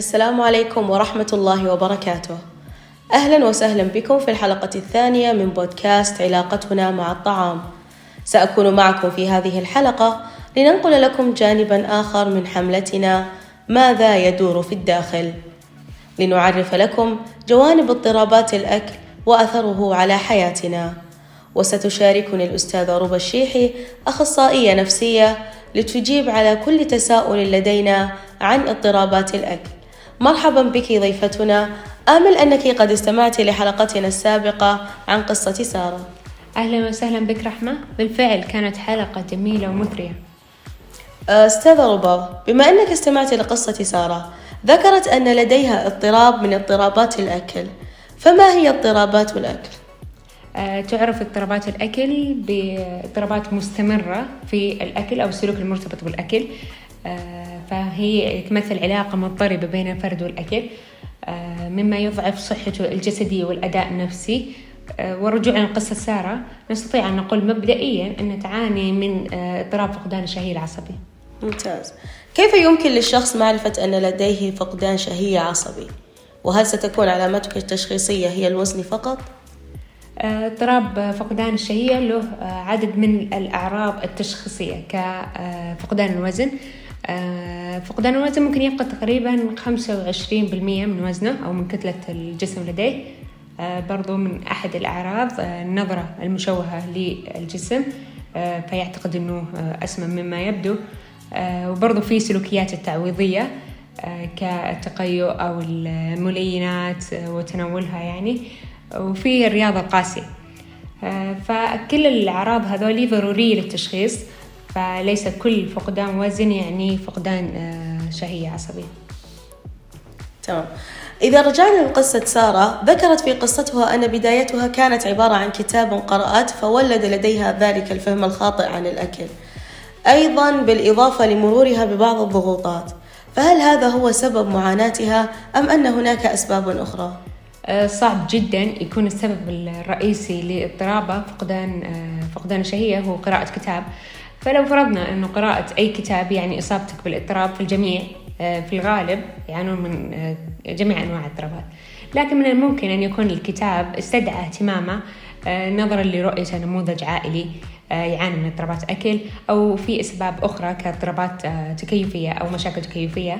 السلام عليكم ورحمة الله وبركاته. أهلا وسهلا بكم في الحلقة الثانية من بودكاست علاقتنا مع الطعام. سأكون معكم في هذه الحلقة لننقل لكم جانبا آخر من حملتنا ماذا يدور في الداخل. لنعرف لكم جوانب اضطرابات الأكل وأثره على حياتنا. وستشاركني الأستاذة ربى الشيحي أخصائية نفسية لتجيب على كل تساؤل لدينا عن اضطرابات الأكل. مرحبا بك ضيفتنا. آمل أنك قد استمعت لحلقتنا السابقة عن قصة سارة. أهلا وسهلا بك رحمة. بالفعل كانت حلقة جميلة ومثرية. أستاذة ربا بما أنك استمعت لقصة سارة ذكرت أن لديها اضطراب من اضطرابات الأكل. فما هي اضطرابات الأكل؟ أه تعرف اضطرابات الأكل باضطرابات مستمرة في الأكل أو السلوك المرتبط بالأكل. أه فهي تمثل علاقة مضطربة بين الفرد والأكل أه مما يضعف صحته الجسدية والأداء النفسي أه ورجوعا لقصة سارة نستطيع أن نقول مبدئيا أن تعاني من أه، اضطراب فقدان الشهية العصبي ممتاز كيف يمكن للشخص معرفة أن لديه فقدان شهية عصبي؟ وهل ستكون علامتك التشخيصية هي الوزن فقط؟ اضطراب فقدان الشهية له عدد من الأعراض التشخيصية كفقدان الوزن فقدان الوزن ممكن يفقد تقريبا خمسة وعشرين بالمية من وزنه أو من كتلة الجسم لديه. برضو من أحد الأعراض النظرة المشوهة للجسم فيعتقد أنه أسمن مما يبدو. وبرضو في سلوكيات التعويضية كالتقيؤ أو الملينات وتناولها يعني. وفي الرياضة القاسية. فكل الأعراض هذولي ضرورية للتشخيص. فليس كل فقدان وزن يعني فقدان شهية عصبية. تمام. إذا رجعنا لقصة سارة ذكرت في قصتها أن بدايتها كانت عبارة عن كتاب قرأت فولد لديها ذلك الفهم الخاطئ عن الأكل. أيضا بالإضافة لمرورها ببعض الضغوطات. فهل هذا هو سبب معاناتها أم أن هناك أسباب أخرى؟ صعب جدا يكون السبب الرئيسي لاضطرابه فقدان فقدان الشهية هو قراءة كتاب. فلو فرضنا أنه قراءة أي كتاب يعني إصابتك بالاضطراب في الجميع آه، في الغالب يعانون من آه، جميع أنواع الاضطرابات. لكن من الممكن أن يكون الكتاب استدعى اهتمامه آه، نظرا لرؤية نموذج عائلي يعاني من اضطرابات أكل أو في أسباب أخرى كاضطرابات تكيفية أو مشاكل تكيفية.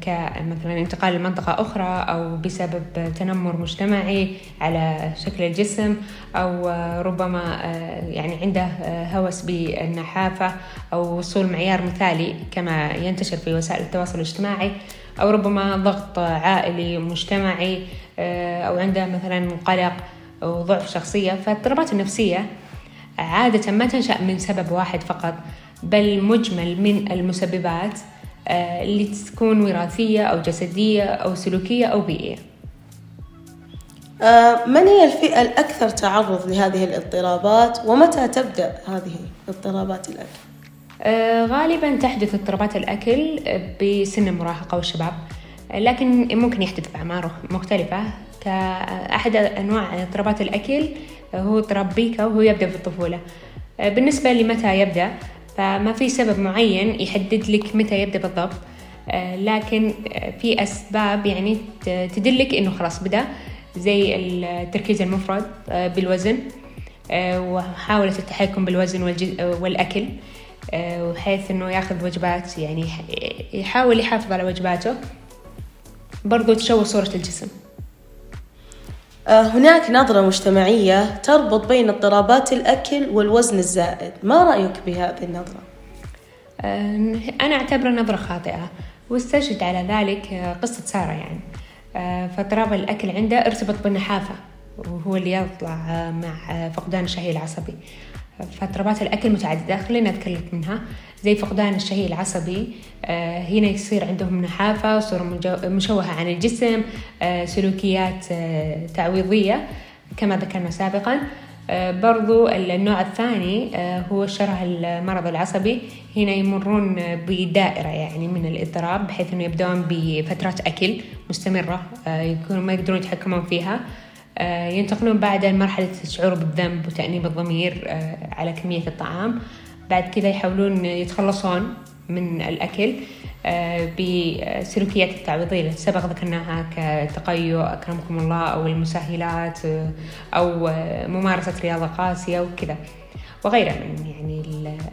كمثلا انتقال لمنطقة أخرى أو بسبب تنمر مجتمعي على شكل الجسم أو ربما آه، يعني عنده هوس بالنحافة أو وصول معيار مثالي كما ينتشر في وسائل التواصل الاجتماعي أو ربما ضغط عائلي مجتمعي آه، أو عنده مثلا قلق أو ضعف شخصية. فالاضطرابات النفسية عادة ما تنشأ من سبب واحد فقط بل مجمل من المسببات. آه، اللي تكون وراثية أو جسدية أو سلوكية أو بيئية. آه، من هي الفئة الأكثر تعرض لهذه الاضطرابات؟ ومتى تبدأ هذه اضطرابات الأكل؟ آه، غالبا تحدث اضطرابات الأكل بسن المراهقة والشباب لكن ممكن يحدث بأعمار مختلفة. كأحد أنواع اضطرابات الأكل هو اضطراب بيكا وهو يبدأ في الطفولة بالنسبة لمتى يبدأ؟ فما في سبب معين يحدد لك متى يبدأ بالضبط. آه، لكن في أسباب يعني تدلك إنه خلاص بدأ زي التركيز المفرط آه، بالوزن. آه، ومحاولة التحكم بالوزن والأكل. وحيث إنه ياخذ وجبات يعني يحاول يحافظ على وجباته. برضو تشوه صورة الجسم. هناك نظرة مجتمعية تربط بين اضطرابات الأكل والوزن الزائد. ما رأيك بهذه النظرة؟ أنا أعتبرها نظرة خاطئة واستشهد على ذلك قصة سارة يعني. فاضطراب الأكل عنده ارتبط بالنحافة وهو اللي يطلع مع فقدان الشهية العصبي. فاضطرابات الأكل متعددة خلينا نتكلم منها. زي فقدان الشهية العصبي آه هنا يصير عندهم نحافة صورة مشوهة عن الجسم آه سلوكيات آه تعويضية كما ذكرنا سابقا. برضو النوع الثاني هو شره المرض العصبي. هنا يمرون بدائرة يعني من الإضطراب بحيث أنه يبدأون بفترات أكل مستمرة يكونوا ما يقدرون يتحكمون فيها. ينتقلون بعد لمرحلة الشعور بالذنب وتأنيب الضمير آه، على كمية الطعام. بعد كذا يحاولون يتخلصون من الأكل بالسلوكيات التعويضية اللي سبق ذكرناها كتقيؤ أكرمكم الله أو المسهلات أو ممارسة رياضة قاسية وكذا. وغيرها من يعني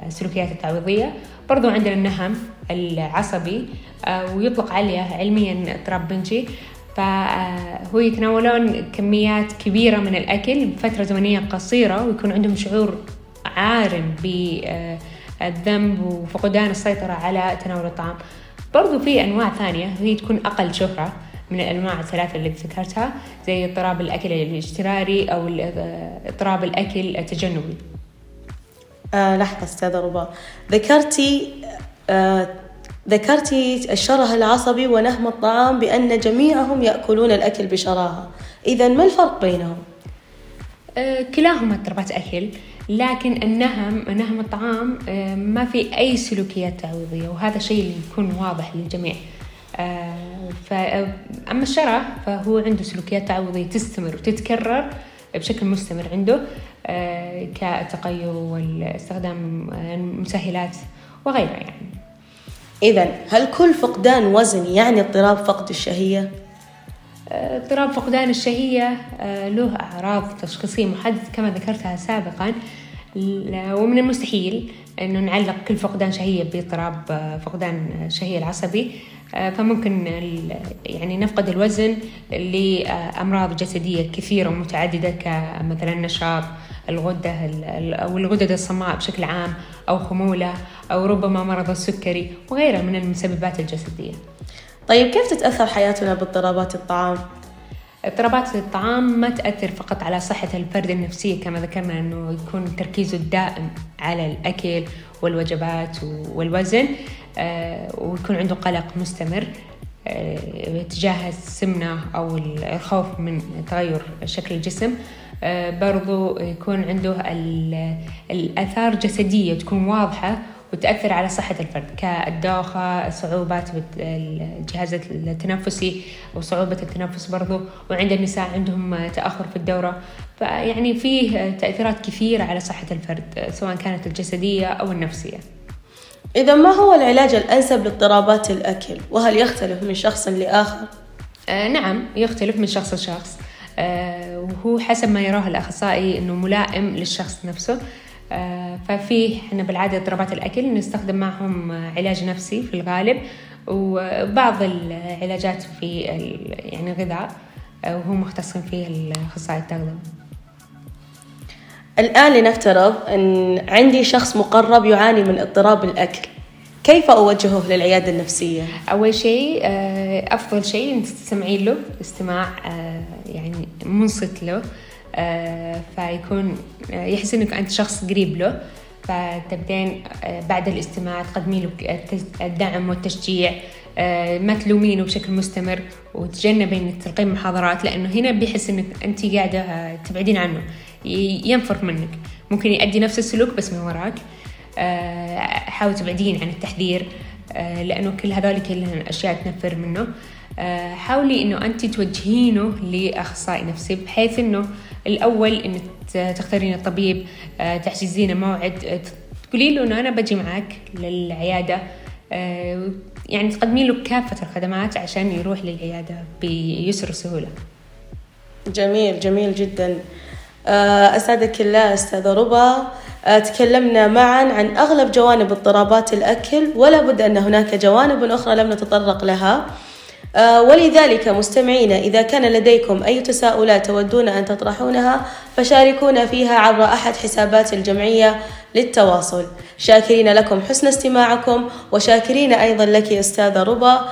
السلوكيات التعويضية. برضو عندنا النهم العصبي ويطلق عليه علميا اضطراب بنجي. فهو يتناولون كميات كبيرة من الأكل بفترة زمنية قصيرة ويكون عندهم شعور عارم بالذنب وفقدان السيطرة على تناول الطعام. برضو في أنواع ثانية هي تكون أقل شهرة من الأنواع الثلاثة اللي ذكرتها زي اضطراب الأكل الاجتراري أو اضطراب الأكل التجنبي. آه لحظة أستاذة ربا ذكرتي آه ذكرتي الشره العصبي ونهم الطعام بأن جميعهم يأكلون الأكل بشراهة. إذا ما الفرق بينهم؟ آه كلاهما اضطرابات أكل لكن النهم نهم الطعام آه ما في أي سلوكيات تعويضية وهذا شيء اللي يكون واضح للجميع. آه أما الشره فهو عنده سلوكيات تعويضية تستمر وتتكرر بشكل مستمر عنده كالتقيؤ واستخدام المسهلات وغيرها يعني. إذا هل كل فقدان وزن يعني اضطراب فقد الشهية؟ اضطراب فقدان الشهية له أعراض تشخيصية محددة كما ذكرتها سابقا ومن المستحيل أنه نعلق كل فقدان شهية باضطراب فقدان الشهية العصبي فممكن يعني نفقد الوزن لأمراض جسدية كثيرة ومتعددة كمثلا النشاط الغدة أو الغدد الصماء بشكل عام أو خمولة أو ربما مرض السكري وغيرها من المسببات الجسدية طيب كيف تتأثر حياتنا باضطرابات الطعام؟ اضطرابات الطعام ما تأثر فقط على صحة الفرد النفسية كما ذكرنا أنه يكون تركيزه الدائم على الأكل والوجبات والوزن ويكون عنده قلق مستمر تجاه السمنة أو الخوف من تغير شكل الجسم برضو يكون عنده الآثار جسدية تكون واضحة وتأثر على صحة الفرد كالدوخة صعوبات الجهاز التنفسي وصعوبة التنفس برضو وعند النساء عندهم تأخر في الدورة. فيعني فيه تأثيرات كثيرة على صحة الفرد سواء كانت الجسدية أو النفسية. إذا ما هو العلاج الأنسب لاضطرابات الأكل؟ وهل يختلف من شخص لآخر؟ آه نعم يختلف من شخص لشخص. آه وهو حسب ما يراه الأخصائي أنه ملائم للشخص نفسه. آه ففي إحنا بالعادة اضطرابات الأكل نستخدم معهم علاج نفسي في الغالب وبعض العلاجات في يعني غذاء وهو مختص فيه الأخصائي التغذية. الآن لنفترض أن عندي شخص مقرب يعاني من اضطراب الأكل. كيف أوجهه للعيادة النفسية؟ أول شيء أفضل شيء تستمعين له استماع يعني منصت له. فيكون يحس أنك أنت شخص قريب له. فتبدين بعد الاستماع تقدمي له الدعم والتشجيع ما تلومينه بشكل مستمر وتجنبي انك تلقين محاضرات لأنه هنا بيحس إنك أنت قاعدة تبعدين عنه. ينفر منك. ممكن يؤدي نفس السلوك بس من وراك. حاول تبعدين عن التحذير لأنه كل هذول كلها أشياء تنفر منه. حاولي إنه أنت توجهينه لأخصائي نفسي بحيث إنه الأول إنك تختارين الطبيب تحجزين موعد تقولي له إنه أنا بجي معك للعيادة يعني تقدمين له كافة الخدمات عشان يروح للعيادة بيسر وسهولة جميل جميل جدا. أسعدك الله أستاذة ربا. تكلمنا معا عن أغلب جوانب اضطرابات الأكل ولا بد أن هناك جوانب أخرى لم نتطرق لها. ولذلك مستمعين إذا كان لديكم أي تساؤلات تودون أن تطرحونها فشاركونا فيها عبر أحد حسابات الجمعية للتواصل. شاكرين لكم حسن استماعكم وشاكرين أيضا لك أستاذة ربا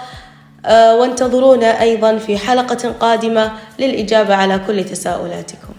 وانتظرونا أيضا في حلقة قادمة للإجابة على كل تساؤلاتكم.